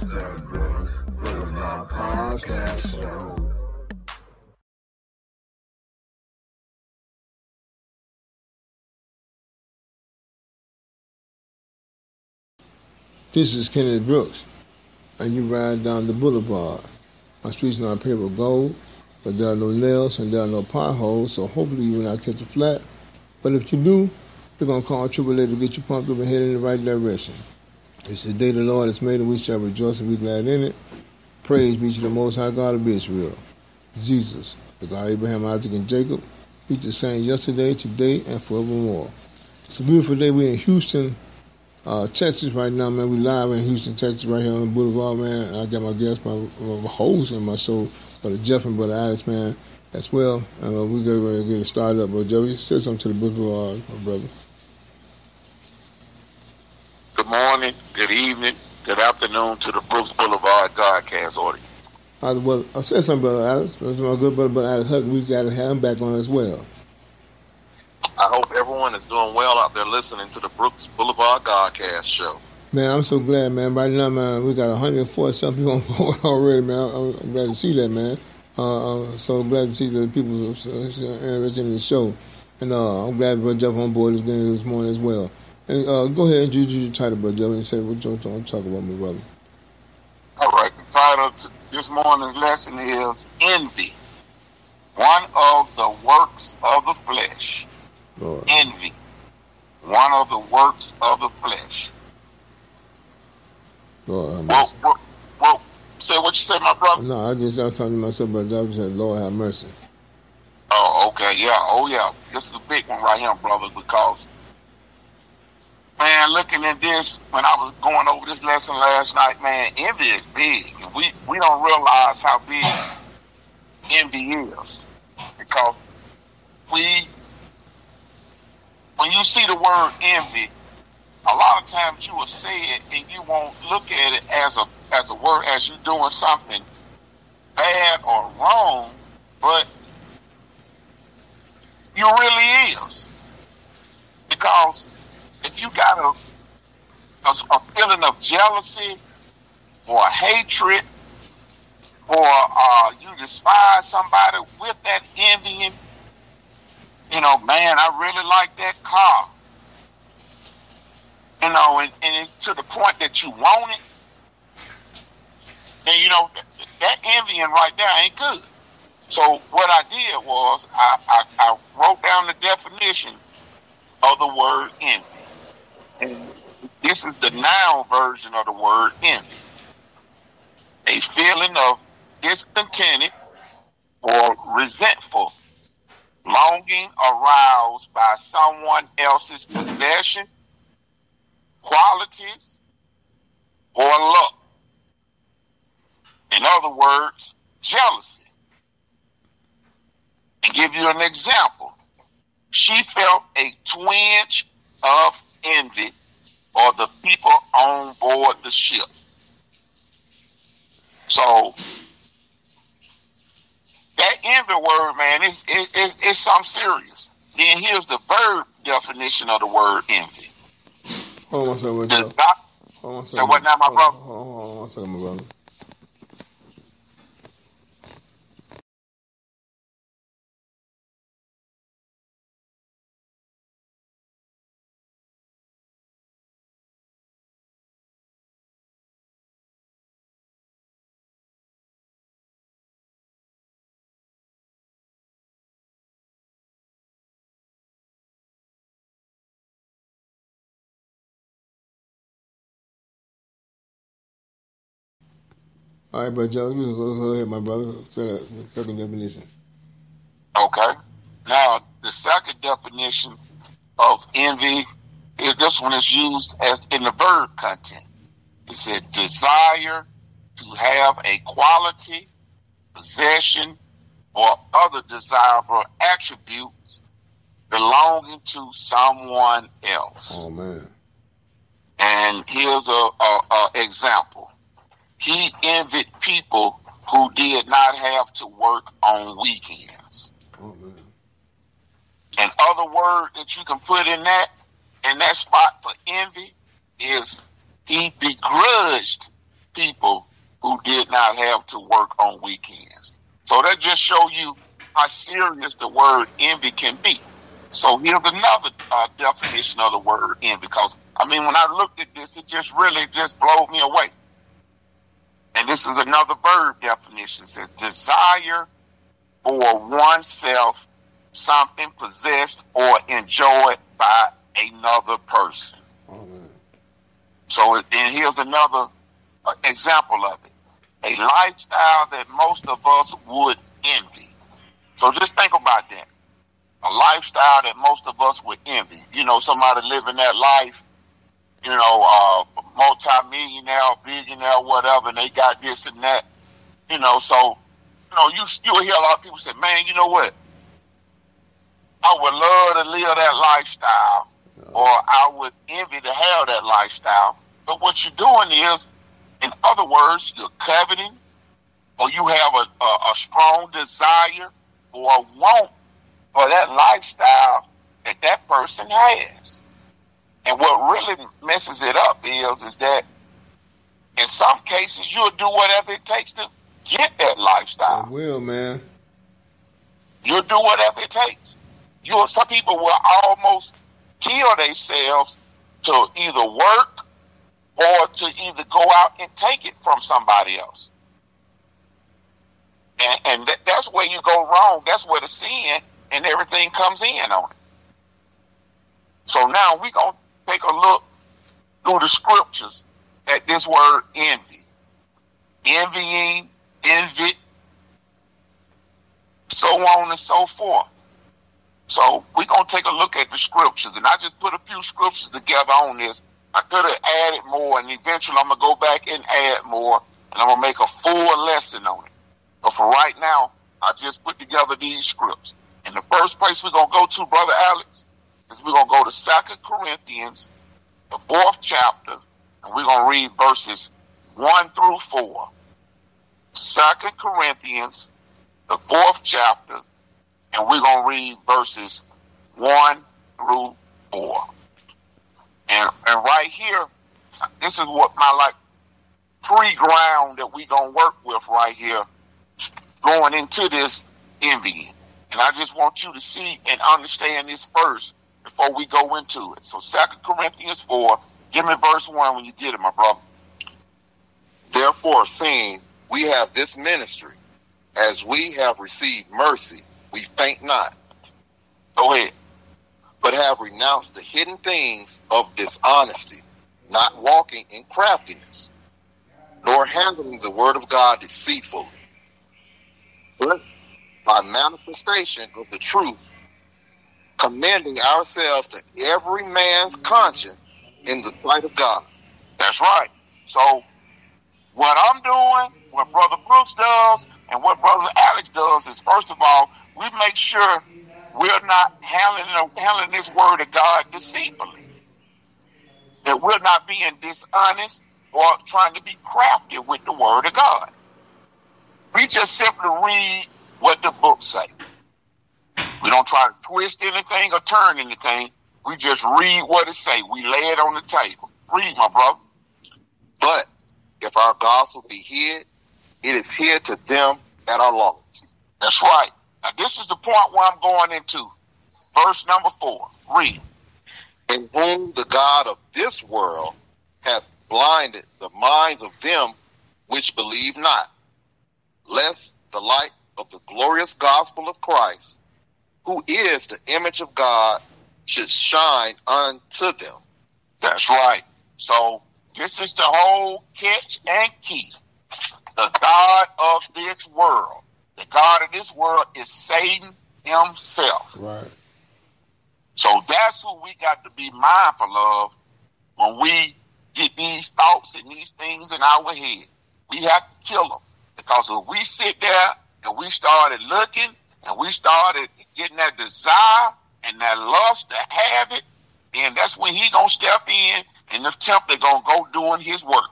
This is Kenneth Brooks, and you ride down the boulevard. My streets are not paved with gold, but there are no nails and there are no potholes, so hopefully you will not catch a flat. But if you do, we're going to call AAA to get you pumped up and head in the right direction. It's the day the Lord has made, and we shall rejoice and be glad in it. Praise be to the Most High God of Israel. Jesus, the God of Abraham, Isaac, and Jacob, He's the same yesterday, today, and forevermore. It's a beautiful day. We're in Houston, uh, Texas right now, man. We live in Houston, Texas, right here on the Boulevard, man. I got my guests, my, my host, and my soul, Brother Jeff and Brother Alex, man, as well. And uh, we're ready to get it started up. But Joey, say something to the Boulevard, my brother. Good morning, good evening, good afternoon to the Brooks Boulevard Godcast audience. Uh, well, I said something, Brother Alex. That's my good brother, Brother Alex Huck. We got to have him back on as well. I hope everyone is doing well out there listening to the Brooks Boulevard Godcast show. Man, I'm so glad, man. Right now, man, we got 104 some people on board already, man. I'm, I'm glad to see that, man. Uh, I'm so glad to see the people interested in the show. And uh, I'm glad Brother Jeff on board this game this morning as well. And uh, go ahead and introduce your title, Brother and say what you want to talk about, my brother. All right, the title to this morning's lesson is Envy, one of the works of the flesh. Lord. Envy, one of the works of the flesh. Lord have Well, mercy. well, well say what you say, my brother. No, I just I was talking to myself, but I said, Lord have mercy. Oh, okay, yeah, oh yeah. This is a big one right here, brother, because man, looking at this when I was going over this lesson last night, man, envy is big. We we don't realize how big envy is. Because we when you see the word envy, a lot of times you will say it and you won't look at it as a as a word as you doing something bad or wrong, but you really is. Because if you got a, a, a feeling of jealousy or hatred or uh, you despise somebody with that envying, you know, man, I really like that car. You know, and, and to the point that you want it. And, you know, that envying right there ain't good. So what I did was I, I, I wrote down the definition of the word envy. And this is the noun version of the word envy. A feeling of discontented or resentful, longing aroused by someone else's possession, qualities, or luck. In other words, jealousy and give you an example. She felt a twinge of envy or the people on board the ship. So that envy word, man, is is is is something serious. Then here's the verb definition of the word envy. Hold on one second, The Brother Hold on one So second. what now, my brother? Hold on, hold on one second, my brother. All right, Brother Jeff, you go, go ahead, my brother. Say that second definition. Okay. Now, the second definition of envy, is this one is used as in the verb content. It said desire to have a quality, possession, or other desirable attributes belonging to someone else. Oh man. And here's a, a, a example. He envied people who did not have to work on weekends. Oh man. other word that you can put in that in that spot for envy is he begrudged people who did not have to work on weekends. So that just show you how serious the word envy can be. So here's another uh, definition of the word envy. Because I mean, when I looked at this, it just really just blew me away. And this is another verb definition. It says desire for oneself something possessed or enjoyed by another person. Man. So then here's another uh, example of it. A lifestyle that most of us would envy. So just think about that. A lifestyle that most of us would envy. You know, somebody living that life, you know, uh, multi-millionaire, billionaire, whatever, and they got this and that. You know, so, you know, you, you'll hear a lot of people say, man, you know what? I would love to live that lifestyle or I would envy to have that lifestyle. But what you're doing is, in other words, you're coveting, or you have a, a, a strong desire or a want for that lifestyle that that person has. And what really messes it up is, is that in some cases you'll do whatever it takes to get that I lifestyle. will, man. You'll do whatever it takes. You some people will almost kill themselves to either work or to either go out and take it from somebody else. And, and that, that's where you go wrong. That's where the sin and everything comes in on it. So now we're going to take a look through the scriptures at this word envy. Envying, envy, so on and so forth. So we're going to take a look at the scriptures. And I just put a few scriptures together on this. I could have added more, and eventually I'm going to go back and add more, and I'm going to make a full lesson on it. But for right now, I just put together these scripts. And the first place we're going to go to, Brother Alex, is we're going to go to Second Corinthians, the fourth chapter, and we're going to read verses 1 through 4. Second Corinthians, the fourth chapter, and we're going to read verses 1 through 4. And, and right here, this is what my like pre-ground that we're going to work with right here going into this envying. And I just want you to see and understand this first before we go into it. So Second Corinthians 4, give me verse 1 when you get it, my brother. Therefore, seeing we have this ministry, as we have received mercy, we faint not, Go ahead. but have renounced the hidden things of dishonesty, not walking in craftiness, nor handling the word of God deceitfully, but by manifestation of the truth, commending ourselves to every man's conscience in the sight of God. That's right. So what I'm doing, what Brother Brooks does, and what Brother Alex does is first of all, we make sure we're not handling handling this word of God deceitfully. That we're not being dishonest or trying to be crafty with the word of God. We just simply read what the book say. We don't try to twist anything or turn anything. We just read what it say. We lay it on the table. Read, my brother. But if our gospel be hid, it is hid to them that are lost. That's right. Now this is the point where I'm going into. Verse number four. Read. in whom the God of this world hath blinded the minds of them which believe not, lest the light of the glorious gospel of Christ, who is the image of God, should shine unto them. That's right. So this is the whole catch and key. The God of this world. The God of this world is Satan himself. Right. So that's who we got to be mindful of when we get these thoughts and these things in our head. We have to kill them because if we sit there and we started looking and we started getting that desire and that lust to have it, then that's when he gonna step in and the tempter gonna go doing his work.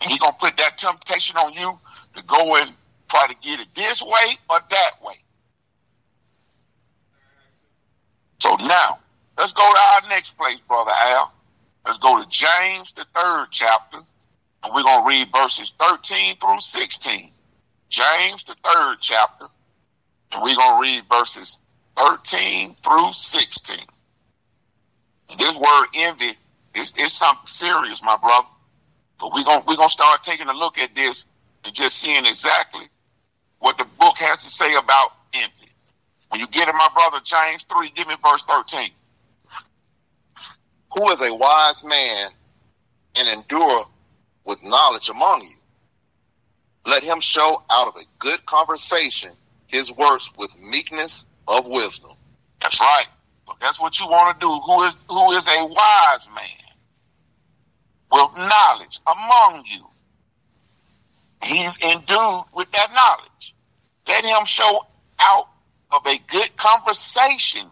And he gonna put that temptation on you to go and try to get it this way or that way. So now, let's go to our next place, Brother Al. Let's go to James, the third chapter, and we're going to read verses 13 through 16. James, the third chapter, and we're going to read verses 13 through 16. And this word envy is, is something serious, my brother. But we're going we're gonna start taking a look at this and just seeing exactly what the book has to say about envy. When you get it, my brother, James 3, give me verse 13. Who is a wise man and endure with knowledge among you? Let him show out of a good conversation his works with meekness of wisdom. That's right. That's what you want to do. Who is who is a wise man with knowledge among you? He's endued with that knowledge. Let him show out of a good conversation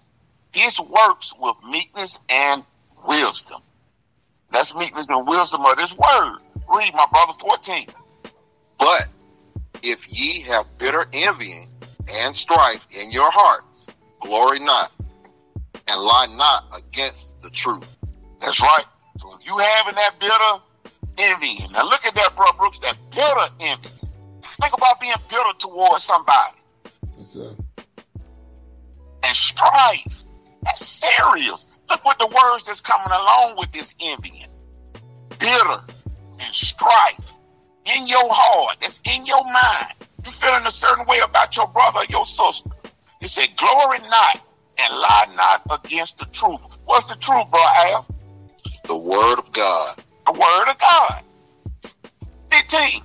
his works with meekness and wisdom. That's meekness and wisdom of this word. Read my brother 14. But if ye have bitter envying and strife in your hearts, glory not, and lie not against the truth. That's right. So if you having that bitter envy, now look at that, bro Brooks, that bitter envy. Think about being bitter towards somebody. Okay. And strife. That's serious. Look what the words that's coming along with this envying. Bitter and strife in your heart, that's in your mind. You feeling a certain way about your brother or your sister. You said, glory not and lie not against the truth. What's the truth, bro Al? The word of God. The word of God. 15.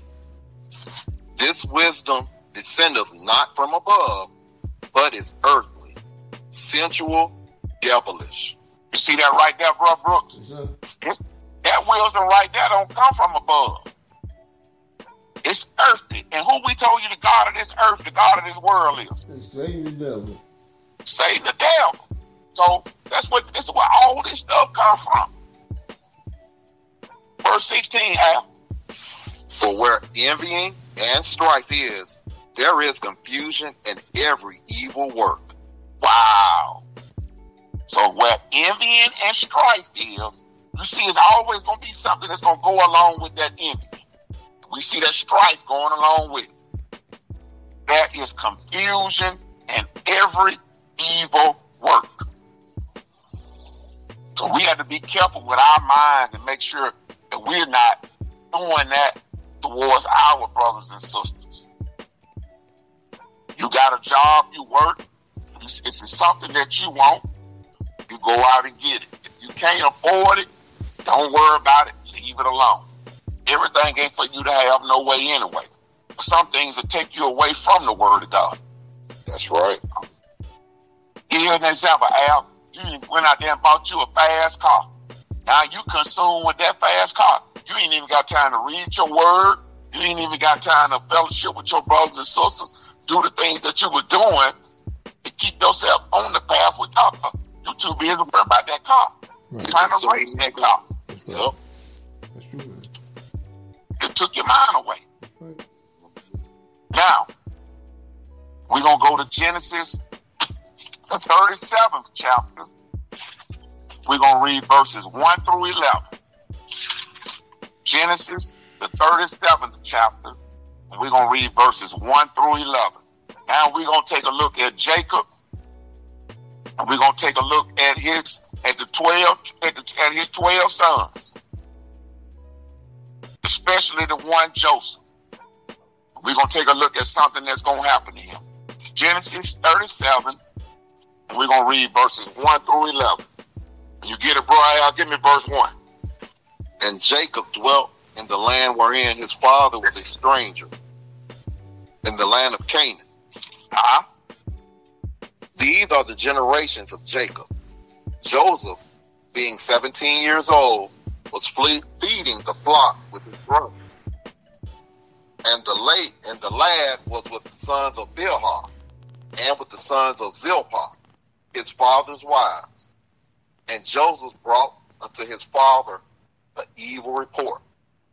This wisdom descendeth not from above, but is earthly, sensual, devilish. You see that right there, bro Brooks? Yes, sir. That wisdom right there don't come from above. It's earthly. And who we told you the God of this earth, the God of this world is? It's Satan the devil. Satan the devil. So that's what this is where all this stuff comes from. Verse 16, Al. For where envying and strife is, there is confusion and every evil work. Wow. So where envying and strife is, you see it's always gonna be something that's gonna go along with that envy. We see that strife going along with it. There is confusion and every evil work. So we have to be careful with our minds and make sure that we're not doing that towards our brothers and sisters. You got a job, you work, it's, it's something that you want, you go out and get it. If you can't afford it, don't worry about it, leave it alone. Everything ain't for you to have no way anyway. Some things that take you away from the word of God. That's right. Here's an example, Al. You went out there and bought you a fast car. Now you consume with that fast car. You ain't even got time to read your word. You ain't even got time to fellowship with your brothers and sisters. Do the things that you were doing to keep yourself on the path with God. You too busy worrying about that car. Right. Trying to race that car. Yep. It took your mind away. Right. Now, we're going to go to Genesis, the 37th chapter. We're going to read verses 1 through 11. Genesis, the 37th chapter. And we're going to read verses 1 through 11. Now we're going to take a look at Jacob. And we're going to take a look at his, at the 12, at, the, at his 12 sons. Especially the one Joseph. We're going to take a look at something that's going to happen to him. Genesis 37, and we're going to read verses 1 through 11. You get it, bro? Al Give me verse 1. And Jacob dwelt in the land wherein his father was a stranger, in the land of Canaan. Uh-huh. These are the generations of Jacob. Joseph, being 17 years old, was fle- feeding the flock with his brothers. And the late and the lad was with the sons of Bilhah, and with the sons of Zilpah, his father's wives. And Joseph brought unto his father an evil report.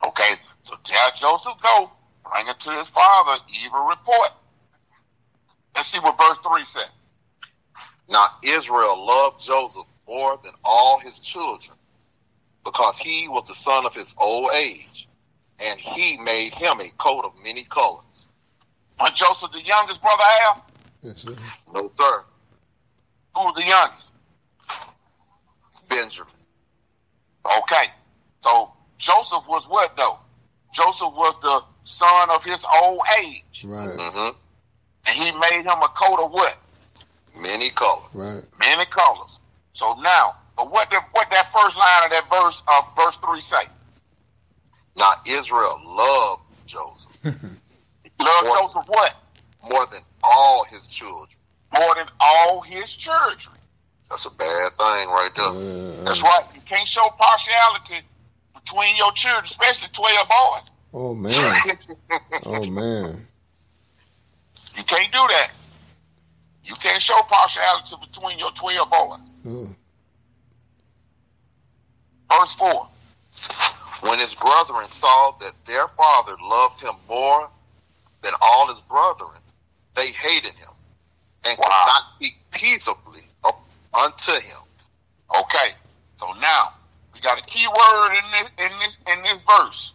Okay, so tell Joseph go, bring it to his father, evil report. Let's see what verse 3 says. Now Israel loved Joseph more than all his children, because he was the son of his old age, and he made him a coat of many colors. Was Joseph the youngest brother Al? Yes, sir. No, sir. Who was the youngest? Benjamin. Okay. So Joseph was what though? Joseph was the son of his old age. Right, hmm And he made him a coat of what? Many colors. right. Many colors. So now, but what the, what that first line of that verse of verse three say? Now Israel loved Joseph Love What? Joseph what? more than all his children. More than all his children. That's a bad thing right there. Uh, That's right. You can't show partiality between your children, especially twelve boys. oh man, oh man. You can't do that. You can't show partiality between your twelve boys. Oh, Verse four. When his brethren saw that their father loved him more than all his brethren, they hated him and could not speak peaceably up unto him. Okay. So now we got a key word in this in this in this verse.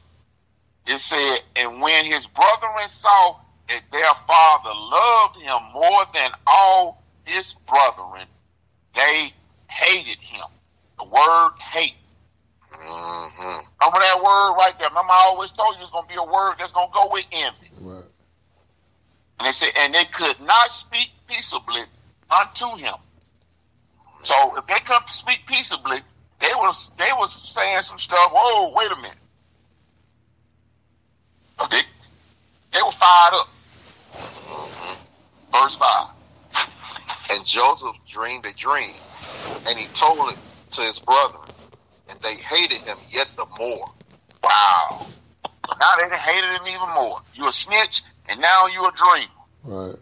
It said, and when his brethren saw that their father loved him more than all his brethren, they hated him. The word hate. Hmm Remember that word right there. Remember I always told you it's gonna be a word that's gonna go with envy. right. And they said, and they could not speak peaceably unto him. So if they come to speak peaceably, they was they was saying some stuff. Whoa, wait a minute. But they they were fired up. Verse five. And Joseph dreamed a dream, and he told it to his brethren, and they hated him yet the more. Wow. Now they hated him even more. You a snitch, and now you a dreamer. Right.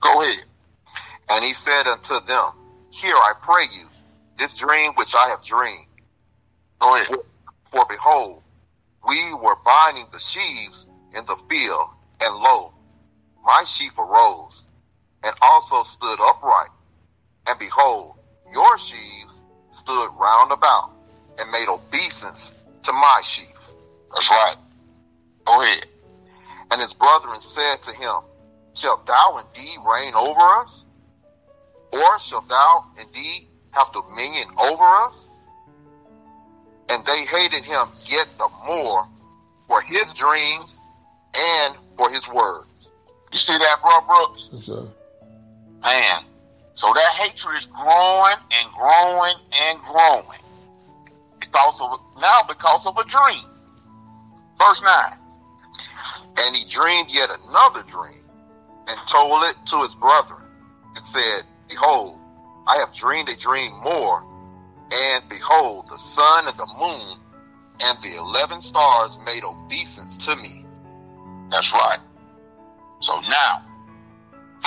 Go ahead. And he said unto them, Hear, I pray you, this dream which I have dreamed. Go ahead. For behold, we were binding the sheaves in the field, and lo, my sheaf arose, and also stood upright. And behold, your sheaves stood round about, and made obeisance to my sheaf. That's right. Go ahead. And his brethren said to him, Shalt thou indeed reign over us? Or shalt thou indeed have dominion over us? And they hated him yet the more for his dreams and for his words. You see that, bro, Brooks? Yes, sir. Man. So that hatred is growing and growing and growing. Because of now because of a dream. Verse nine. And he dreamed yet another dream, and told it to his brethren, and said, Behold, I have dreamed a dream more, and behold, the sun and the moon and the eleven stars made obeisance to me. That's right. So now,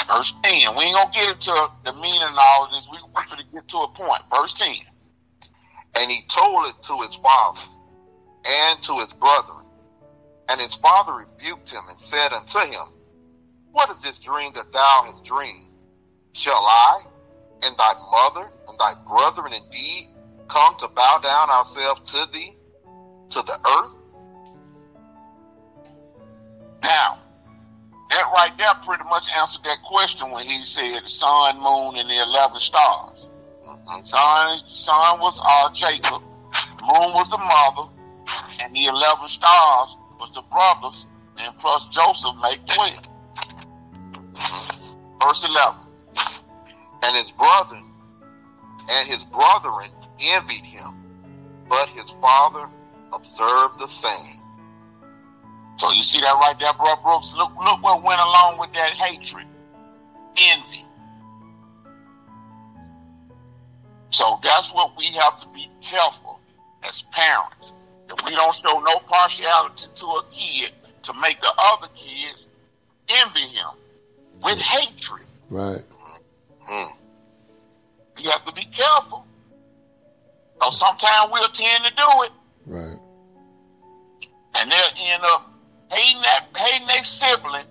verse 10. We ain't gonna get into the meaning of all this. We we're gonna get to a point. Verse 10. And he told it to his father and to his brethren. And his father rebuked him and said unto him, What is this dream that thou hast dreamed? Shall I and thy mother and thy brethren indeed come to bow down ourselves to thee, to the earth? Now, that right there pretty much answered that question when he said the sun, moon, and the eleven stars. Mhm. Sun, sun was uh, Jacob, moon was the mother, and the eleven stars was the brothers, and plus Joseph made twelve. Verse eleven. And his brother and his brethren envied him, but his father observed the same. So you see that right there, bro Brooks? Look, look what went along with that hatred. Envy. So that's what we have to be careful as parents. That we don't show no partiality to a kid to make the other kids envy him with hatred. Right. Hmm. You have to be careful. So sometimes we'll tend to do it Right. and they'll end up hating that hating their sibling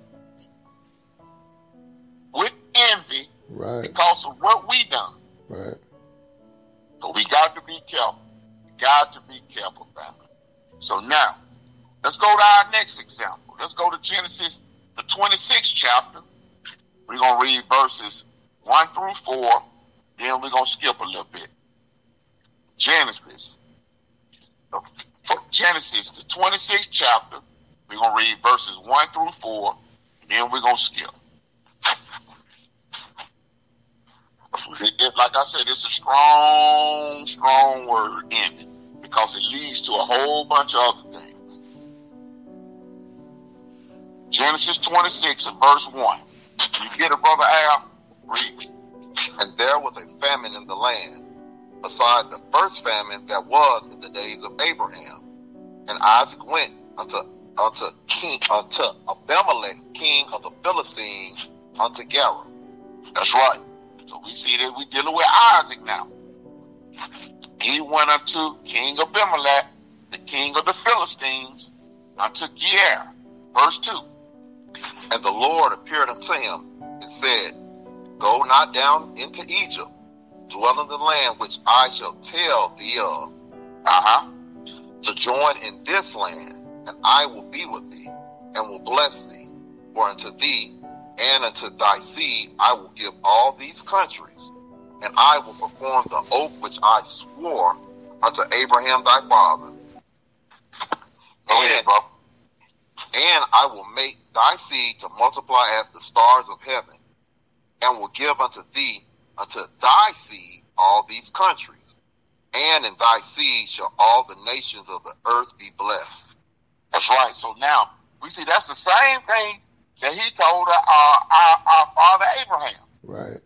with envy Right. because of what we done. Right. So we got to be careful. Got to be careful, family. So now, let's go to our next example. Let's go to Genesis, the 26th chapter. We're going to read verses 1 through 4. Then we're going to skip a little bit. Genesis. Genesis, the 26th chapter. We're going to read verses 1 through 4. And then we're going to skip. Like I said, it's a strong, strong word in it because it leads to a whole bunch of other things. Genesis 26 and verse 1. You get it, Brother Al? Read. And there was a famine in the land, beside the first famine that was in the days of Abraham. And Isaac went unto unto king unto Abimelech, king of the Philistines, unto Gerar. That's right. So we see that we're dealing with Isaac now. He went unto King Abimelech, the king of the Philistines, unto Gerar. Verse 2. And the Lord appeared unto him and said, Go not down into Egypt, dwell in the land which I shall tell thee of, Uh-huh. to join in this land, and I will be with thee, and will bless thee. For unto thee and unto thy seed I will give all these countries, and I will perform the oath which I swore unto Abraham thy father. Go ahead, bro. and I will make thy seed to multiply as the stars of heaven, and will give unto thee, unto thy seed, all these countries. And in thy seed shall all the nations of the earth be blessed. That's right. So now we see that's the same thing that he told uh, our, our father Abraham. Right.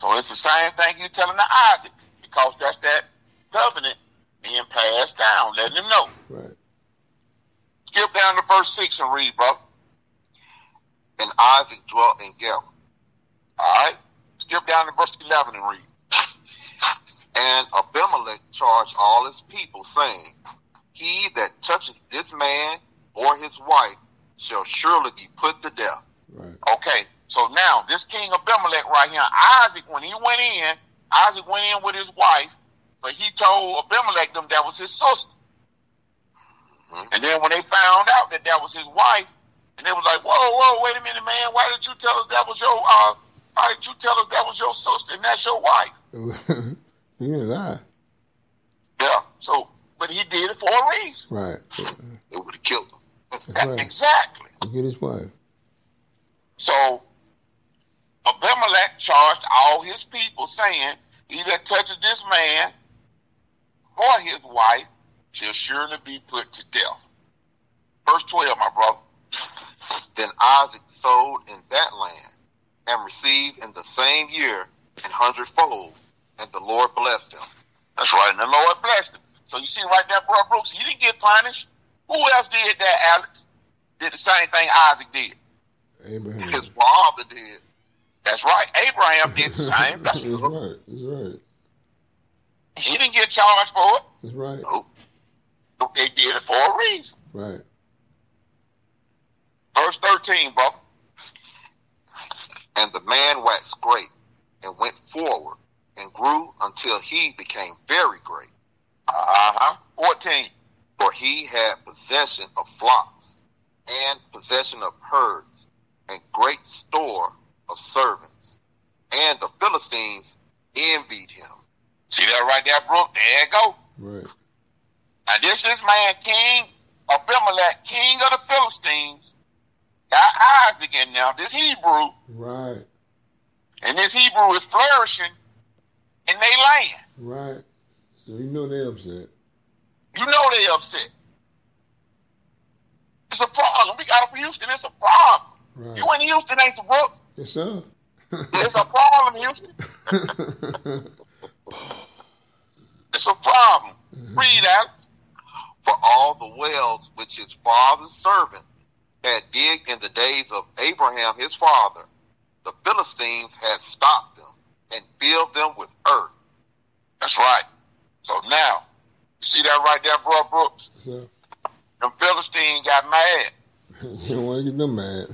So it's the same thing he's telling to Isaac because that's that covenant being passed down, letting him know. Right. Skip down to verse 6 and read, bro. And Isaac dwelt in Gerar. All right. Skip down to verse 11 and read. And Abimelech charged all his people, saying, He that touches this man or his wife shall surely be put to death. Right. Okay. So now this King Abimelech right here, Isaac, when he went in, Isaac went in with his wife, but he told Abimelech them that was his sister. Mhm. And then when they found out that that was his wife, and they was like, "Whoa, whoa, wait a minute, man! Why did you tell us that was your uh? Why did you tell us that was your sister and that's your wife?" he didn't lie. Yeah. So, but he did it for a reason. Right. It would have killed him. That's right. Exactly. To get his wife. So Abimelech charged all his people, saying, He that touches this man or his wife shall surely be put to death. Verse 12, my brother. Then Isaac sold in that land, and received in the same year an hundredfold, and the Lord blessed him. That's right, and the Lord blessed him. So you see right there, bro Brooks, he didn't get punished. Who else did that, Alex? Did the same thing Isaac did. Abraham. His father did. That's right. Abraham did the same. That's That's- right. That's right. he didn't get charged for it. That's right. Nope. They did it for a reason. Right. Verse 13, bro. And the man waxed great, and went forward, and grew until he became very great. Uh-huh. 14. For he had possession of flocks, and possession of herds, and great store of servants. And the Philistines envied him. See that right there, Brooke? There you go. Right. Now this is man, King Abimelech, king of the Philistines, got Isaac in now. This Hebrew, Right. and this Hebrew is flourishing in their land. Right. You know they upset. You know they upset. It's a problem. We got it for Houston. It's a problem. Right. You in Houston, ain't you, Brooke? Yes, sir. It's a problem, Houston. It's a problem. Mm-hmm. Read out. For all the wells which his father's servant had digged in the days of Abraham his father, the Philistines had stopped them and filled them with earth. That's right. So now, you see that right there, bro, Brooks? so, Them Philistines got mad. you don't want to get them mad.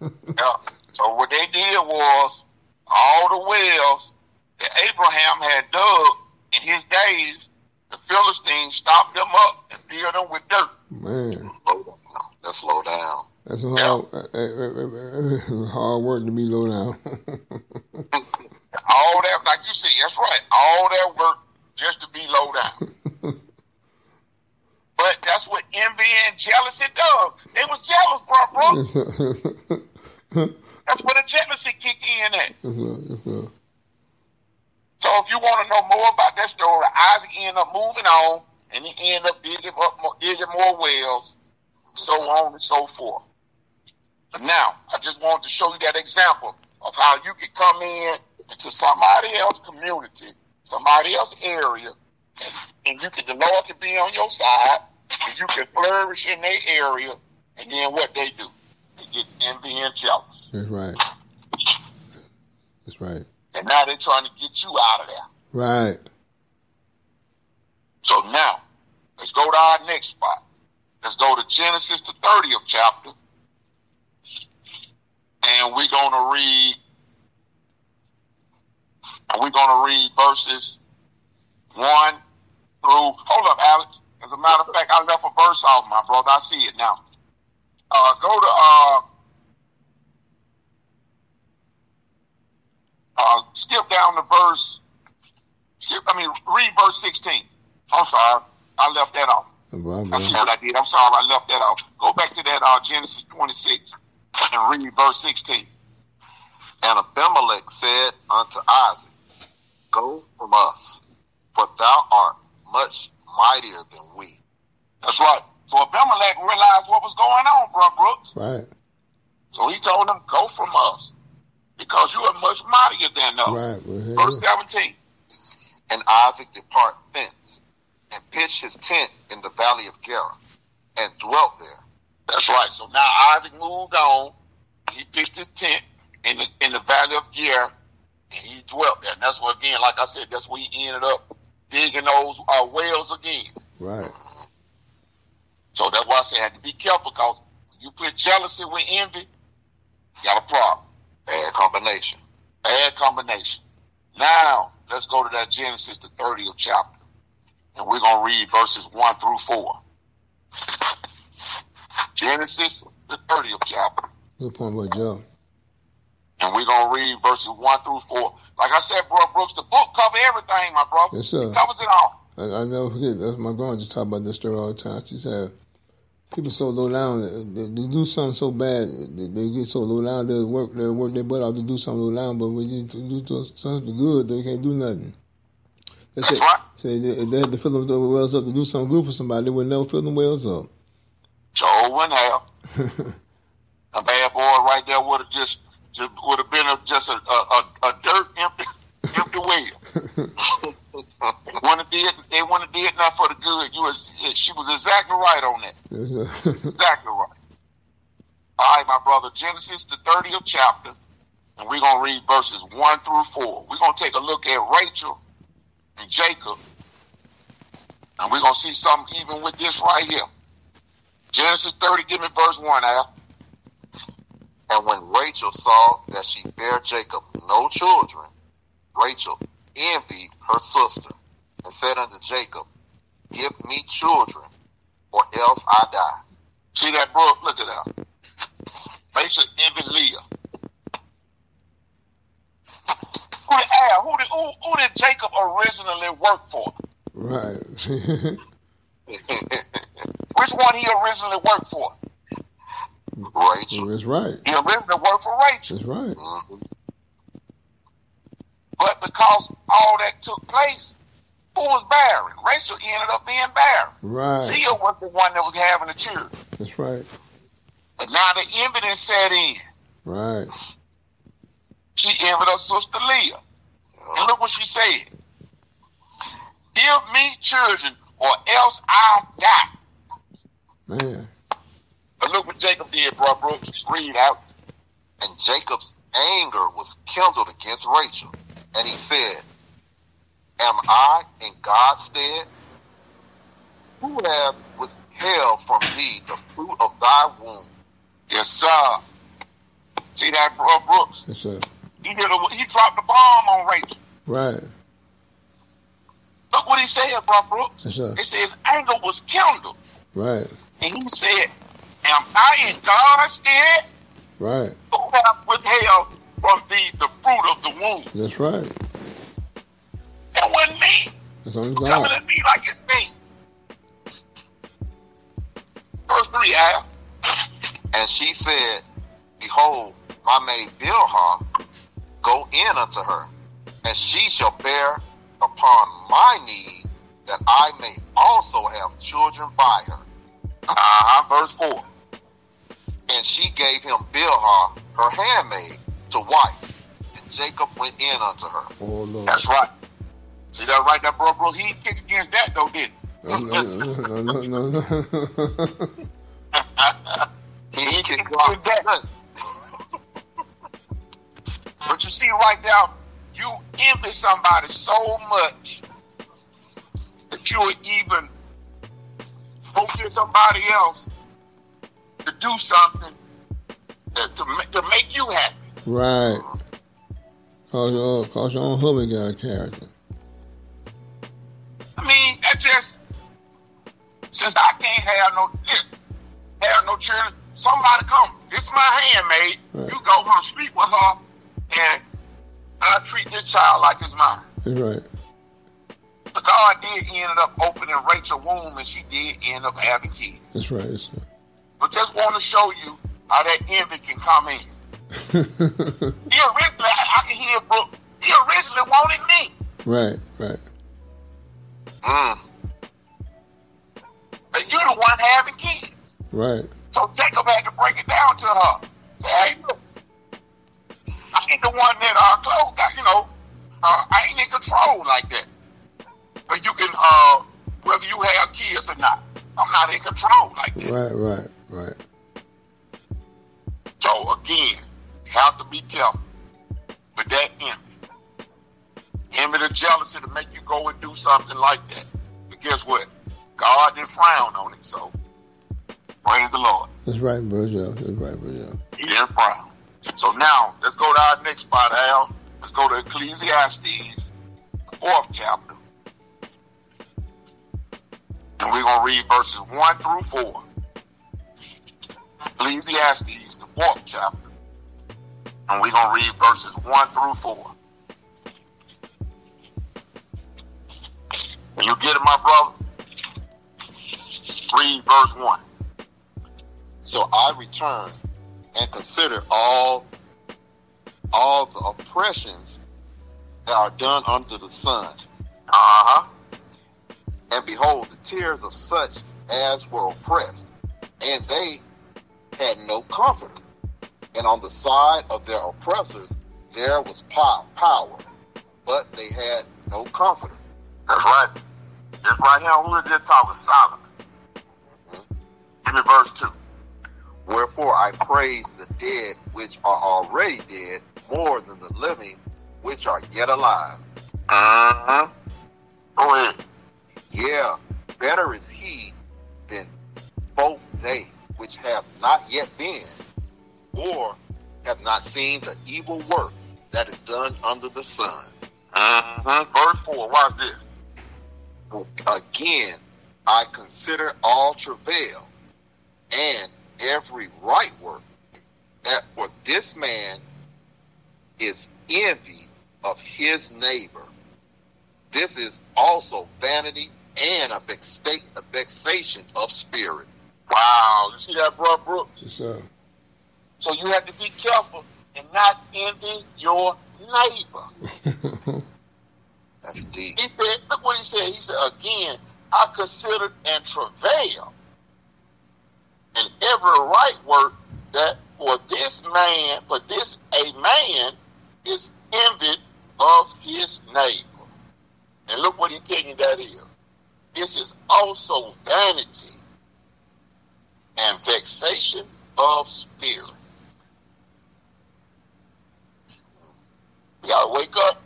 Yeah. So what they did was, all the wells that Abraham had dug in his days, the Philistines stopped them up and filled them with dirt. Man, Slow down. Let's slow down. that's a hard, uh, uh, uh, uh, hard work to be low down. All that, like you said, that's right. All that work just to be low down. but that's what envy and jealousy does. They was jealous, bro, bro. That's where the jealousy kick in at. Yes, sir. So if you want to know more about that story, Isaac ended up moving on, and he ended up digging up more, digging more wells, so on and so forth. But now, I just wanted to show you that example of how you can come in into somebody else's community, somebody else's area, and, you can the Lord can be on your side, and you can flourish in their area, and then what they do, they get envy and jealous, That's right. That's right. and now they're trying to get you out of there. Right. So now, let's go to our next spot. Let's go to Genesis, the 30th chapter. And we're going to read, and we're going to read verses 1 through, hold up, Alex. As a matter of fact, I left a verse off, my brother. I see it now. Uh, go to, uh, uh, skip down to verse, skip, I mean, read verse 16. I'm sorry. I left that off. No problem. That's what I did. I'm sorry. I left that off. Go back to that uh, Genesis 26 and read verse 16. And Abimelech said unto Isaac, Go from us, for thou art much mightier than we. That's right. So Abimelech realized what was going on, bro Brooks. Right. So he told him, Go from us because you are much mightier than us. Right. Verse 17. And Isaac depart thence, and pitched his tent in the valley of Gerar, and dwelt there. That's right. So now Isaac moved on. He pitched his tent in the in the valley of Ger, and he dwelt there. And that's where again, like I said, that's where he ended up digging those uh, wells again. Right. So that's why I say I have to be careful because you put jealousy with envy, you got a problem. Bad combination. Bad combination. Now let's go to that Genesis, the 30th chapter, and we're gonna read verses one through four. Genesis, the 30th chapter. Good point, boy Joe. And we're gonna read verses one through four. Like I said, bro Brooks, the book cover everything, my brother. Yes, sir. It covers it all. I, I never forget. That's my grandma just talk about this story all the time. She said, "People so low down, uh, they, they do something so bad, they, they get so low down. They work, they work their butt out to do something low down, but when you do something good, they can't do nothing." That's said, right. say they, they had to fill them wells up to do something good for somebody. They would never fill them wells up. Joe wouldn't have. A bad boy right there would have just, just would have been a, just a, a, a, dirt empty empty well. Wouldn't have did they wouldn't have did nothing for the good. You was she was exactly right on that. Exactly right. All right, my brother. Genesis the thirtieth chapter, and we're gonna read verses one through four. We're gonna take a look at Rachel and Jacob, and we're gonna see something even with this right here. Genesis thirty, give me verse one, Al. And when Rachel saw that she bare Jacob no children, Rachel envied her sister, and said unto Jacob, Give me children, or else I die. See that, bro? Look at that. Rachel envy Leah. Who did Who did who, who did Jacob originally work for? right. Which one he originally worked for? Rachel. That's right. He originally worked for Rachel. That's right. Mhm. But because all that took place, who was barren? Rachel ended up being barren. Right. Leah was the one that was having the children. That's right. But now the evidence set in. Right. She envied her sister Leah. And look what she said. Give me children or else I die. Man. But look what Jacob did, bro Brooks. Read out. And Jacob's anger was kindled against Rachel, and he said, Am I in God's stead? Who have withheld from thee the fruit of thy womb? Yes, sir. See that, bro Brooks? Yes, sir. he hit a, he dropped the bomb on Rachel. Right. Look what he said, bro, Brooks. Yes, sir. It says anger was kindled, Right. and he said, "Am I in God's stead? Right. Who have withheld from thee the fruit of the womb? That's right. That wasn't me. That's only God. Coming at me like it's me." Verse three, Al. And she said, Behold, my maid Bilhah, go in unto her, and she shall bear upon my knees, that I may also have children by her. Uh-huh. Verse four. And she gave him Bilhah, her handmaid, to wife. And Jacob went in unto her. Oh. That's right. See that right there, bro, bro? He didn't kick against that though, did he? No, no, no, no, no. He He kicked against that. But you see right now, you envy somebody so much that you would even forget somebody else to do something that, to, to make you happy. right. Cause your, cause your own husband got a character. I mean, that just since I can't have no have no children, somebody come. This is my handmaid. Right. You go home, sleep with her, and I treat this child like it's mine. That's right. But God did end up opening Rachel's womb, and she did end up having kids. That's right. Yes, But just want to show you how that envy can come in. He originally, I, I can hear Brooke. He originally wanted me, right. Right. Mm. but you're the one having kids. Right. So Jacob had to break it down to her. Hey, look, I ain't the one that uh, clothes got, you know, uh, I ain't in control like that. But you can, uh, whether you have kids or not, I'm not in control like that. Right. Right. Right. So again, have to be careful with that envy. Envy the jealousy to make you go and do something like that. But guess what? God didn't frown on it, so praise the Lord. That's right, Virgil. That's right, Virgil. He didn't frown. So now, let's go to our next spot, Al. Let's go to Ecclesiastes, the fourth chapter. And we're going to read verses 1 through 4. Ecclesiastes, the fourth chapter. And we're going to read verses 1 through 4. You get it, my brother? Read verse 1. So I returned and considered all all the oppressions that are done under the sun. Uh-huh. And behold, the tears of such as were oppressed, and they had no comfort. And on the side of their oppressors there was pow- power, but they had no comforter. That's right. This right here, who is this talking? Solomon. Give me verse 2. Wherefore I praise the dead which are already dead more than the living which are yet alive. Uh-huh. Go ahead. Yeah, better is he than both they which have not yet been, or have not seen the evil work that is done under the sun. Uh-huh. Verse 4. Watch this. Again, I consider all travail and every right work, that for this man is envy of his neighbor. This is also vanity and a vexation of spirit. Wow. You see that, bro, Brooks? Yes, sir. So you have to be careful and not envy your neighbor. That's deep. He said, look what he said. He said, again, I considered and travail in every right work that for this man, for this a man is envied of his neighbor. And look what he telling you that is. This is also vanity and vexation of spirit. We gotta wake up.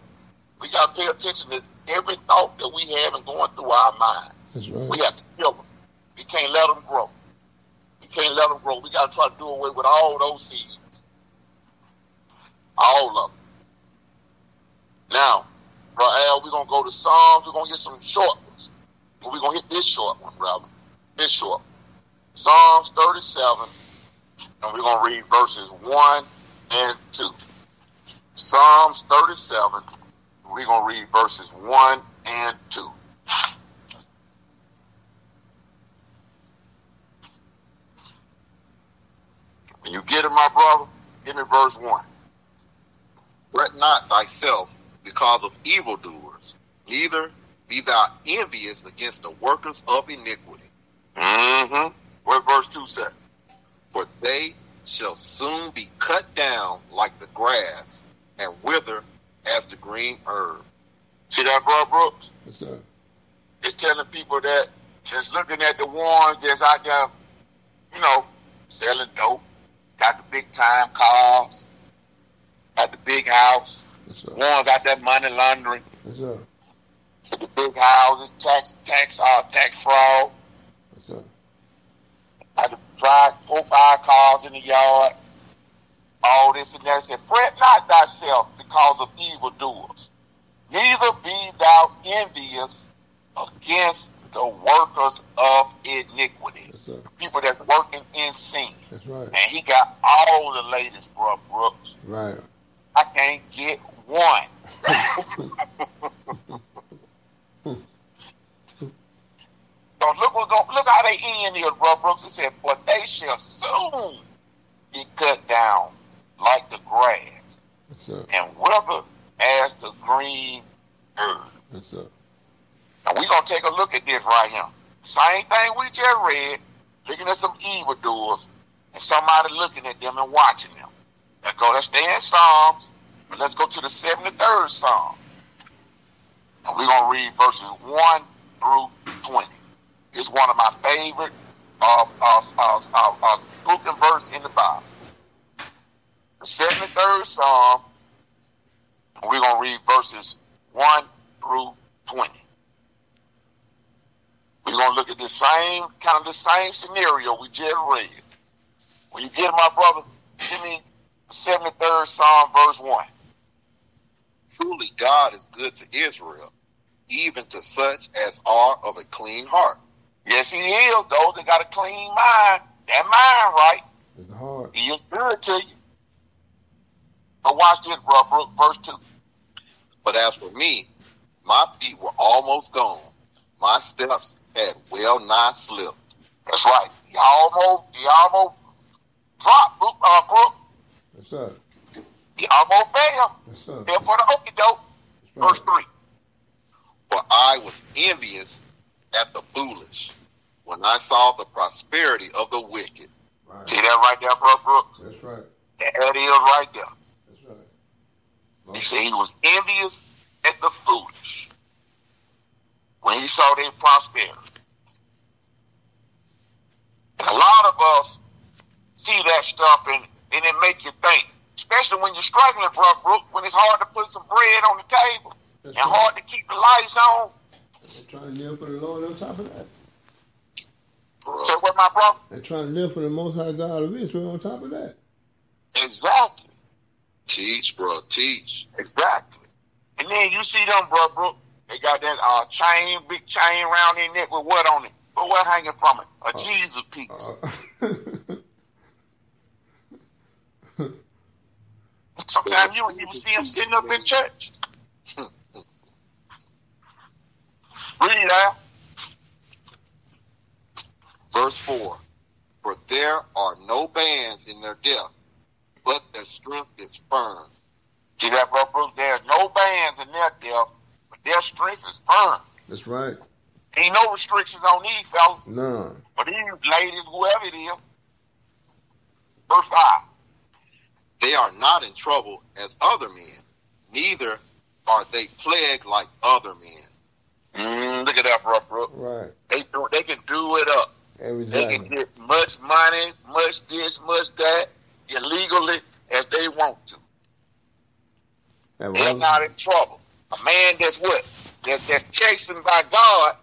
We gotta pay attention to every thought that we have and going through our mind. That's We have to kill them. We can't let them grow. We can't let them grow. We got to try to do away with all those seeds. All of them. Now, bro Al, we're gonna go to Psalms. We're gonna get some short ones. We're gonna hit this short one, brother. This short. Psalms 37, and we're gonna read verses one and two. Psalms 37. We're gonna read verses one and two. When you get it, my brother, give me verse one. Fret not thyself because of evildoers, neither be thou envious against the workers of iniquity, Mm-hmm. What verse two say? for they shall soon be cut down like the grass and wither as the green herb. See that, bro, Brooks? Yes, sir. It's telling people that just looking at the ones that's out there, you know, selling dope, got the big time cars, got the big house, Yes, sir. ones out there money laundering, Yes, sir. the big houses, tax, tax, uh, tax fraud, Yes, sir. Had to drive four, five cars in the yard, all this and that. Said, fret not thyself because of evildoers, neither be thou envious against the workers of iniquity. Yes. People that's working in sin. That's right. And he got all the ladies, bro, Brooks. Right. I can't get one. So look, look how they end here, bro. Brooks. He said, but they shall soon be cut down like the grass and wither as the green herb. What's up? Now we going to take a look at this right here. Same thing we just read, looking at some evildoers and somebody looking at them and watching them. Let's go, let's stay in Psalms, but let's go to the 73rd Psalm. And we're going to read verses 1 through 20 is one of my favorite uh uh, uh, uh, uh, book and verse in the Bible. The 73rd Psalm, we're going to read verses 1 through 20. We're going to look at the same, kind of the same scenario we just read. When you get my brother, give me 73rd Psalm, verse 1. Truly God is good to Israel, even to such as are of a clean heart. Yes, he is. Those that got a clean mind, that mind right, It's hard. he is good to you. But watch this, bro, Brooke, verse two. But as for me, my feet were almost gone. My steps had well nigh slipped. That's right. He almost, he almost dropped, Brooke, uh, Brooke. Yes, sir. He almost fell. Yes, sir. Fell for the okey doke. That's Verse three. For I was envious at the foolish when I saw the prosperity of the wicked. Right. See that right there, bro, Brooks? That's right. That is right there. That's right. He said he was envious at the foolish when he saw their prosperity. And a lot of us see that stuff and, and it make you think, especially when you're struggling, bro, Brooke, when it's hard to put some bread on the table That's and right. hard to keep the lights on. They're trying to live for the Lord on top of that. Bruh. So what my brother? They're trying to live for the Most High God of Israel on top of that. Exactly. Teach, bro, teach. Exactly. And then you see them, bro, Brooke, they got that uh, chain, big chain around their neck with what on it? But what hanging from it? A Jesus piece. Uh, Sometimes you don't even see them sitting up in church. Read out. Verse 4 For there are no bands in their death, but their strength is firm. See that, brother? Bruce? There's no bands in their death, but their strength is firm. That's right. Ain't no restrictions on these fellas, None. but these ladies, whoever it is. Verse 5. They are not in trouble as other men, neither are they plagued like other men. Mm, look at that, bro, Brooke. Right. They, do, they can do it up. They can get much money, much this, much that, illegally as they want to. That They're not in trouble. A man that's what? That, that's chasing by God,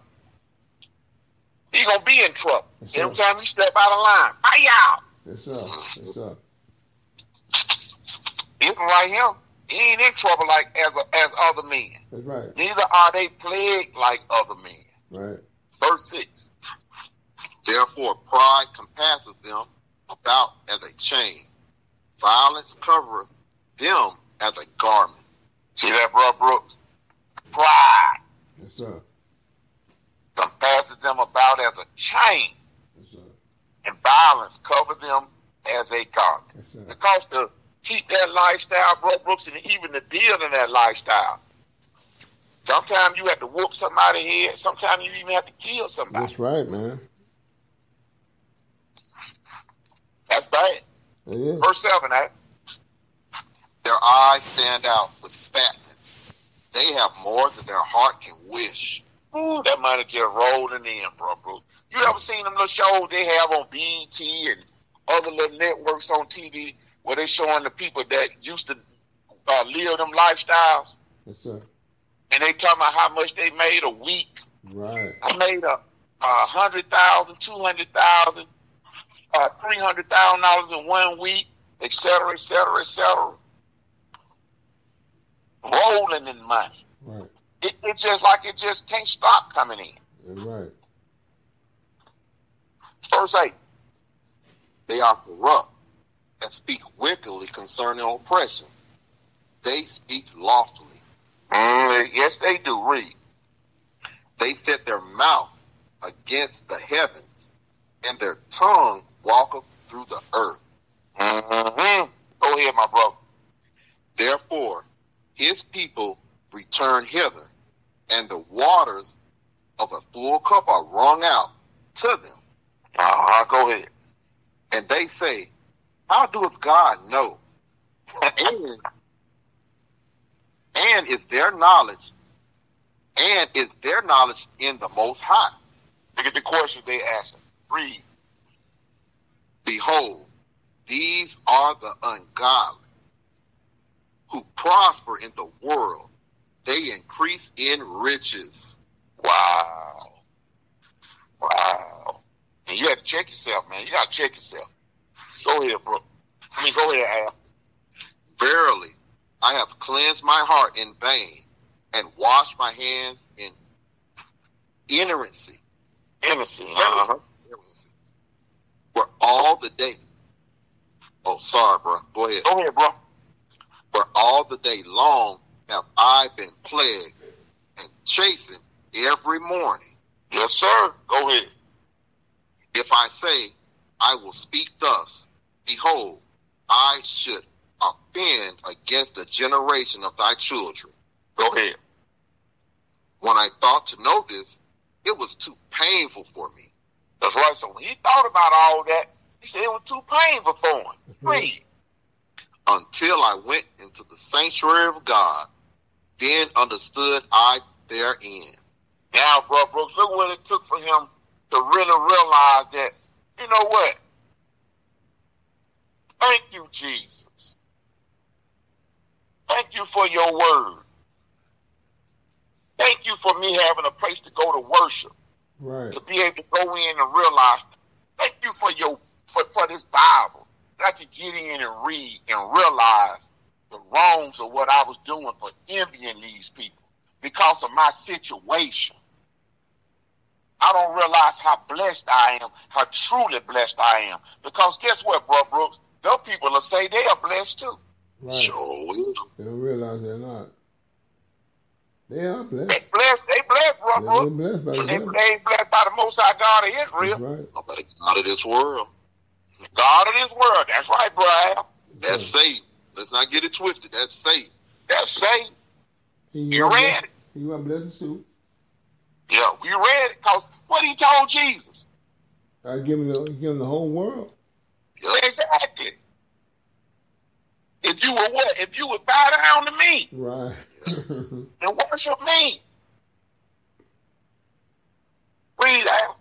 he gonna be in trouble. Yes, Every time you step out of line. Hi y'all. Yes, sir. Yes, sir. One right here He ain't in trouble like as a, as other men. That's right. Neither are they plagued like other men. Right. Verse six. Therefore, pride compasseth them about as a chain. Violence covereth them as a garment. See that, bro, Brooks? Pride Yes, sir. compasses them about as a chain, Yes, sir. and violence cover them as a garment. Yes, sir. Because to keep that lifestyle, bro, Brooks, and even the deal in that lifestyle, sometimes you have to whoop somebody's head. Sometimes you even have to kill somebody. That's right, man. That's bad. It is. Verse seven, eh? Their eyes stand out with fatness. They have more than their heart can wish. Ooh, that money just rolling in, bro, bro. You ever seen them little shows they have on BET and other little networks on TV where they showing the people that used to uh, live them lifestyles Yes, sir. and they talking about how much they made a week. Right. I made a, a hundred thousand, two hundred thousand, uh, three hundred thousand dollars in one week, et cetera, et cetera, et cetera. Rolling in money. Right. It, it's just like it just can't stop coming in. That's right. Verse eight. They are corrupt and speak wickedly concerning oppression. They speak lawfully. Mm, yes, they do. Read. They set their mouth against the heavens, and their tongue walketh through the earth. Mm-hmm. Go ahead, my brother. Therefore, his people return hither, and the waters of a full cup are wrung out to them. Uh-huh. Go ahead. And they say, How doeth God know? and, and is their knowledge, and is their knowledge in the Most High? Look at the question they asked. Read. Behold, these are the ungodly who prosper in the world. They increase in riches. Wow. Wow. And you have to check yourself, man. You got to check yourself. Go ahead, bro. I mean, go ahead, Al. Verily, I have cleansed my heart in vain and washed my hands in ignorancy. Innocent. Uh-huh. ignorancy. For all the day. Oh, sorry, bro. Go ahead. Go ahead, bro. For all the day long have I been plagued and chastened every morning. Yes, sir. Go ahead. If I say, I will speak thus, behold, I should offend against the generation of thy children. Go ahead. When I thought to know this, it was too painful for me. That's right. So when he thought about all that, he said it was too painful for him. Mm-hmm. Read. until I went into the sanctuary of God. Then understood I therein. Now, bro, Brooks, look what it took for him to really realize that, you know what? Thank you, Jesus. Thank you for your word. Thank you for me having a place to go to worship, Right. to be able to go in and realize. Thank you for your for, for this Bible that I could get in and read and realize the wrongs of what I was doing for envying these people because of my situation. I don't realize how blessed I am, how truly blessed I am. Because guess what, bro Brooks? Those people will say they are blessed too. Right. Sure will. They don't realize they're not. They are blessed. They blessed, they blessed, bro They're blessed by the they blessed by the Most High God of Israel, That's right. It's out of this world. God of this world. That's right, bro. Al. That's Satan. Let's not get it twisted. That's Satan. That's Satan. He You want read bless- it. He want blessings too. Yeah, we read it because what he told Jesus. I give him the give him the whole world. Exactly. If you were what? If you would bow down to me Right. and worship me. Read out.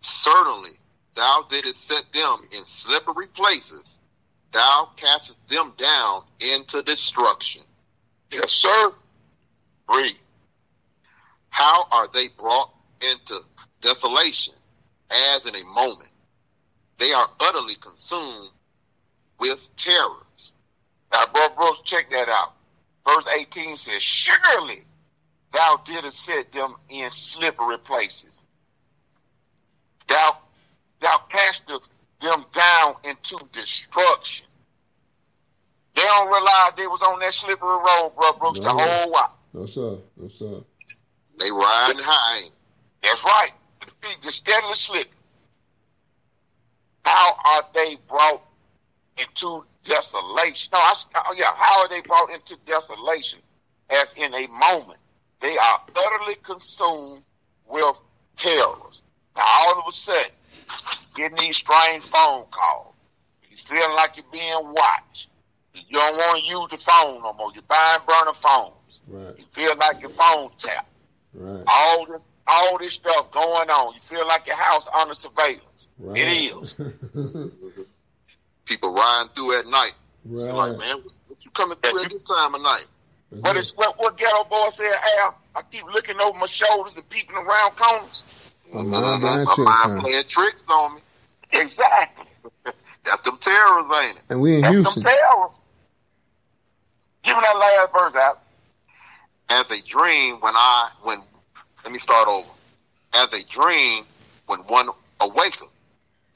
Certainly, thou didst set them in slippery places. Thou castest them down into destruction. Yes, sir. Read. How are they brought into desolation as in a moment? They are utterly consumed with terrors. Now, Brother Brooks, check that out. Verse 18 says, Surely thou didst set them in slippery places. Thou, thou castest them down into destruction. They don't realize they was on that slippery road, Brother Brooks, the No. whole while. No sir. No sir. They riding high. That's right. The feet just steadily slipping. How are they brought into desolation? No, I, oh, yeah. How are they brought into desolation? As in a moment, they are utterly consumed with terrors. Now, all of a sudden, getting these strange phone calls. You feeling like you're being watched. You don't want to use the phone no more. You're buying burner phones. Right. You feel like your phone tapped Right. all this, all this stuff going on. You feel like your house under surveillance. Right. It is. People riding through at night. right. Like, man, what, what you coming through at this time of night? Mm-hmm. That's What it. is what, what Geto Boy said, Al? I keep looking over my shoulders and peeping around corners. Mm-hmm. My mind blind My mind playing tricks on me. Exactly. That's them terrorists, ain't it? And we in That's Houston. them terrorists. Give me that last verse out. As a dream when I when let me start over. As a dream when one awaketh.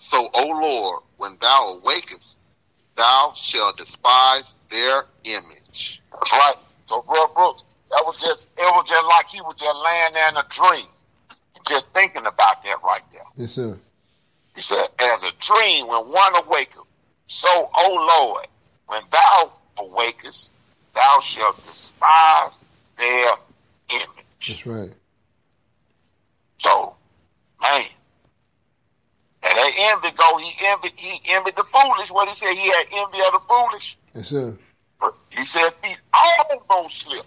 So, O Lord, when thou awakest, thou shalt despise their image. That's right. So, bro, Brooks, that was just it was just like he was just laying there in a dream, just thinking about that right there. Yes, sir. He said, as a dream when one awaketh, so, O Lord, when thou awakest, thou shalt despise their image. That's right. So, man, and that envy go, he envied, he envied the foolish. What he said, he had envy of the foolish. Yes, sir. He said, he almost slipped.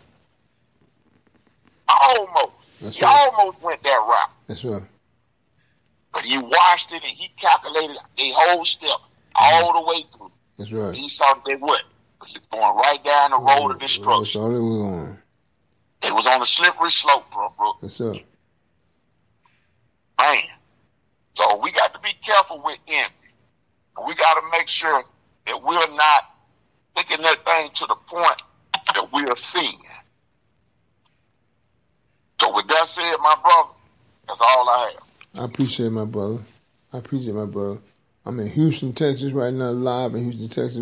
Almost. That's he right. almost went that route. That's right. But he watched it and he calculated a whole step all the way through. That's right. He saw that they would. But going right down the road of That's destruction. all that we're on. It was on a slippery slope, bro, bro. Yes, sir. Man. So we got careful with envy. We got to make sure that we're not taking that thing to the point that we are seeing. So with that said, my brother, that's all I have. I appreciate my brother. I appreciate my brother. I'm in Houston, Texas right now, live in Houston, Texas.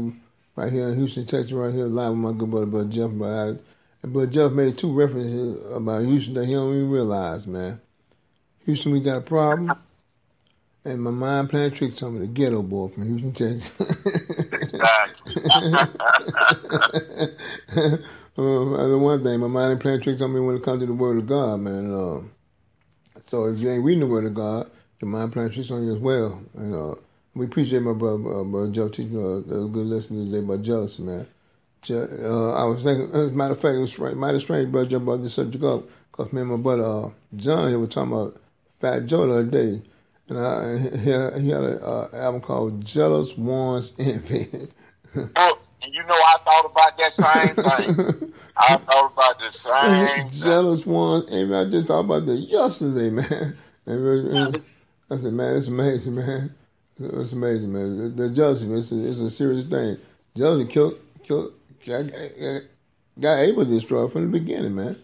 Right here in Houston, Texas, right here, live with my good brother, Brother Jeff. But, Brother Jeff made two references about Houston that he don't even realize, man. Houston, we got a problem. And my mind playing tricks on me, the Geto Boy from Houston, Texas. Exactly. uh, the one thing, my mind ain't playing tricks on me when it comes to the word of God, man. Uh, so if you ain't reading the word of God, your mind playing tricks on you as well. And uh, we appreciate my brother, uh, brother Joe teaching uh, a good lesson today about jealousy, man. Je- uh, I was thinking, as a matter of fact, it was right, mighty strange, brother Joe brought this subject up because me and my brother uh, John here were talking about Fat Joe the other day. And I, he, had- he had an uh, album called Jealous One's Envy. And you know I thought about that same thing. I thought about the same thing. Jealous One's Envy. I just thought about that yesterday, man. And, and I said, man, it's amazing, man. It's amazing, man. The, the jealousy, it's a, it's a serious thing. Jealousy killed, killed, got, got able to destroy from the beginning, man.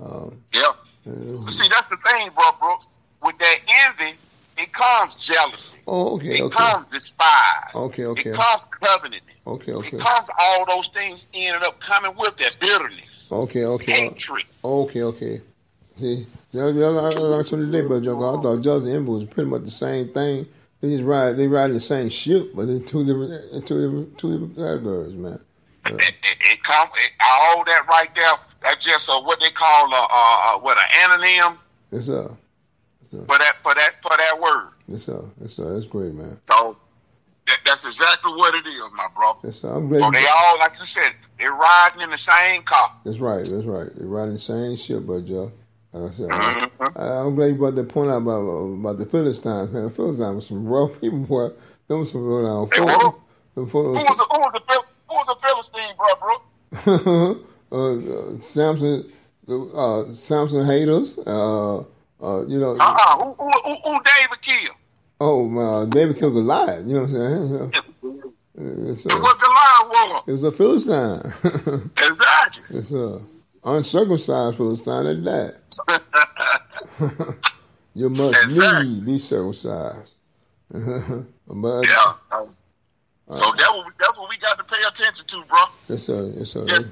Um, Yeah. uh, see, that's the thing, bro, Brooks. With that envy, it comes jealousy. oh, okay, It okay. comes despise. Okay, okay. It comes covenant. Okay, okay. It comes all those things ended up coming with that bitterness, Okay, okay. hatred. Okay, okay. See, the other, the other, I learned today, Jungle. I thought jealousy and envy was pretty much the same thing. They just ride, they ride in the same ship, but in two different, two different, two different categories, man. It, it, it come it, all that right there. That's just uh, what they call uh, uh, uh, what an anonym Yes, sir. For that for that for that word. Yes, sir. Yes, sir. That's great, man. So that, that's exactly what it is, my brother. Yes, sir. I'm So they You, all, like you said, they're riding in the same car. that's right. That's right. They ride in the same ship, brother Joe. Like I said, Mhm. I, I'm glad you brought that point out about about the Philistines, man. The Philistines were some rough people, boy. Them was some real down. They were. Them Who was the, who was the Phil- who was the Philistine, bro, bro? uh, uh, Samson, uh, Samson haters. Uh, uh, you know, Uh-uh. Who, who, who, who David killed? oh, uh, David killed Goliath. You know what I'm saying? It's It a, was the lion war. it's a Philistine. Exactly. it's a uncircumcised Philistine at that. you must Exactly. need be circumcised. but yeah. Uh, so that what we, that's what we got to pay attention to, bro. Yes, sir. Yes, sir. Yes,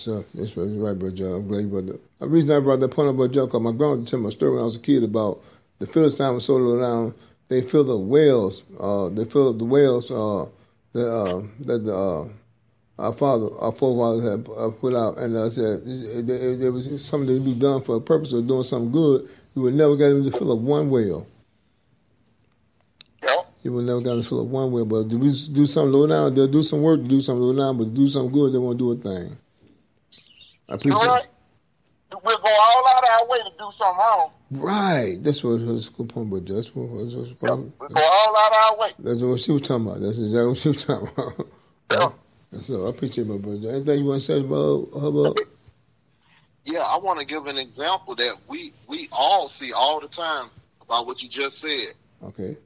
sir. Yes, sir. You're right, Brother Joe. I'm glad you brought that. The reason I brought that point up, Brother Joe, because my grandma told me a story when I was a kid about the Philistine was so low down, they filled the wells, uh, they filled up the wells uh, that, uh, that the, uh, our father, our forefathers had uh, put out, and I said if there was something to be done for the purpose of doing something good, you would never get them to fill up one well. You will never get them to fill up one whale, but do we do something low down? They'll do some work to do something low down, but to do something good, they won't do a thing. I You appreciate right? We'll go all out our way to do something wrong. Right. That's what that's a good point, but that's what, that's what, Yeah. We'll go all out our way. that's what she was talking about. That's exactly what she was talking about. Yeah. So I appreciate my brother. Anything you want to say about Hubbub? Yeah, I want to give an example that we we all see all the time about what you just said. Okay.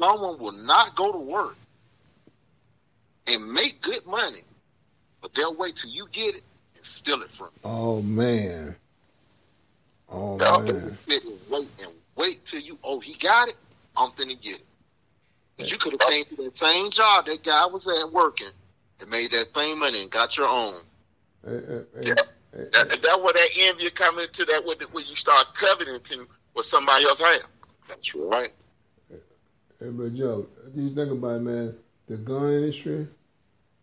Someone will not go to work and make good money, but they'll wait till you get it and steal it from you. Oh man. Oh Yeah. man. Sit and wait and wait till you. Oh, he got it. I'm finna get it. But you could have came to that same job that guy was at working and made that same money and got your own. Hey, hey, hey, Yeah. hey, That, that's where that envy come into that when, when you start coveting what somebody else has. That's right. hey, but Joe, do you think about it, man? The gun industry,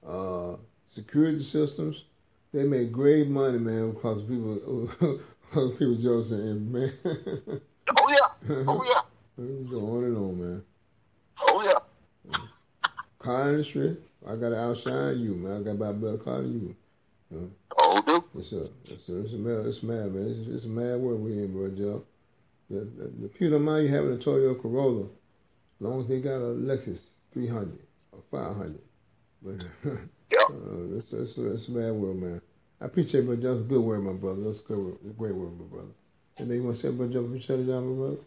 uh, security systems, they make great money, man, because people, because people jealous and man. Oh yeah. Oh yeah. We go on and on, man. Oh yeah. Car industry, I gotta outshine you, man. I gotta buy a better car than you. Oh dude. It's a, it's a, it's a mad, it's mad, man. It's, it's a mad world we in, bro, Joe. The, the, the people don't mind you having a Toyota Corolla, as long as they got a Lexus 300 or 500. But Yeah. uh, it's, it's, it's a mad world, man. I appreciate, but that's a good word, my brother. That's a good, word, a great word, my brother. And then you want to say, but Joe, we shut it down, my brother?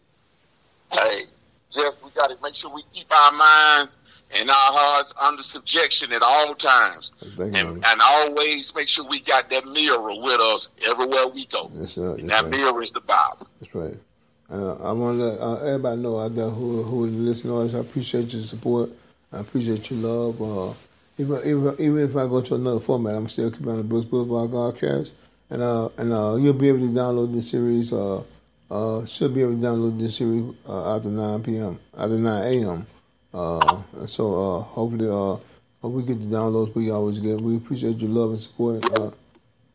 Hey, Jeff, we got to make sure we keep our minds and our hearts under subjection at all times. Thank And, and always make sure we got that mirror with us everywhere we go. That's, And that's that right. mirror is the Bible. That's right. Uh, I want to let uh, everybody know out there who who listen to us. I appreciate your support. I appreciate your love. Uh, even even even if I go to another format, I'm still keeping on the Brooks Boulevard Godcast, and uh and uh you'll be able to download this series. Uh, uh should be able to download this series uh, after 9 p.m. after 9 a.m. Uh, so uh hopefully uh hope we get the downloads we always get. We appreciate your love and support. Uh,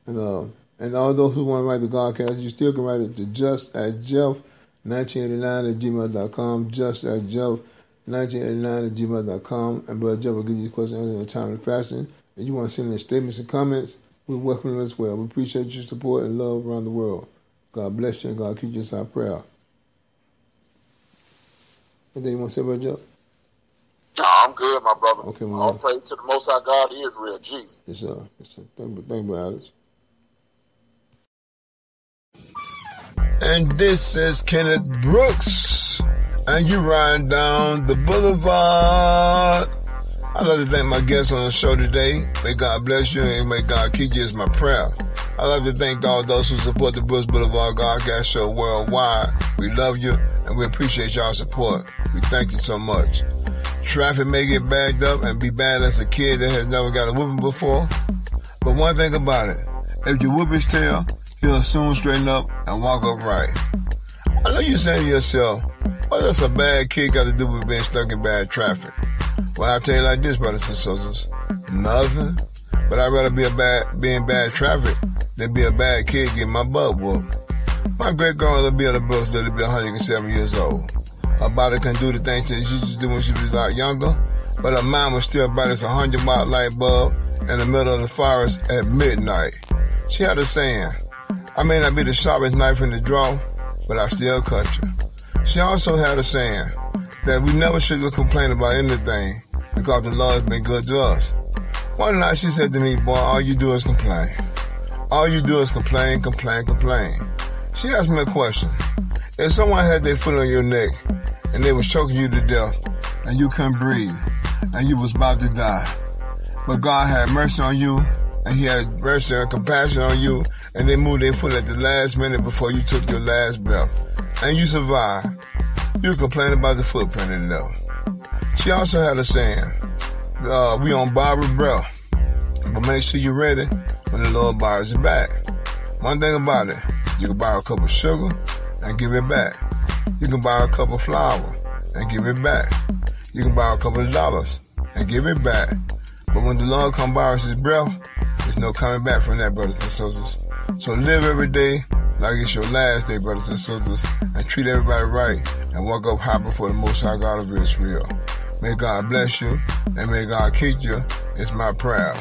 and uh, and all those who want to write the Godcast, you still can write it to just at Jeff 1989 at gmail.com, just at Jeff 1989 at gmail.com. And Brother Jeff will give you questions in a timely fashion. And you want to send in statements and comments, we welcome them as well. We appreciate your support and love around the world. God bless you and God keep you in our prayer. Anything you want to say, Brother Jeff? No, I'm good, my brother. Okay, man. All praise to the Most High God Israel, Jesus. Yes, sir. Yes, sir. Thank, thank you, Alex. And this is Kenneth Brooks. And you riding down the boulevard. I'd like to thank my guests on the show today. May God bless you and may God keep you is my prayer. I'd like to thank all those who support the Brooks Boulevard Godcast show worldwide. We love you and we appreciate y'all support. We thank you so much. Traffic may get backed up and be bad as a kid that has never got a whooping before. But one thing about it, if you whoop his tail, he'll soon straighten up and walk upright. I know you're saying to yourself, what does a bad kid got to do with being stuck in bad traffic? Well, I'll tell you like this, brothers and sisters. Nothing. But I'd rather be a bad, be in bad traffic than be a bad kid getting my butt whooped. My great grandmother be on the books to be 107 years old. Her body can do the things that she used to do when she was a lot younger, but her mind was still bright as a 100 watt light bulb in the middle of the forest at midnight. She had a saying, I may not be the sharpest knife in the drawer, but I still you. She also had a saying that we never should complain about anything because the Lord has been good to us. One night she said to me, boy, all you do is complain. All you do is complain, complain, complain. She asked me a question. If someone had their foot on your neck and they was choking you to death and you couldn't breathe, and you was about to die. But God had mercy on you, and He had mercy and compassion on you, and they moved their foot at the last minute before you took your last breath, and you survived. You complain about the footprint in love. She also had a saying, uh, we on borrowed breath, but make sure you're ready when the Lord borrows it back. One thing about it, you can borrow a cup of sugar and give it back. You can borrow a cup of flour and give it back. You can borrow a couple of dollars and give it back. But when the Lord comes borrows his breath, there's no coming back from that, brothers and sisters. So live every day like it's your last day, brothers and sisters, and treat everybody right and walk up high before the Most High God of Israel. May God bless you and may God keep you. It's my prayer.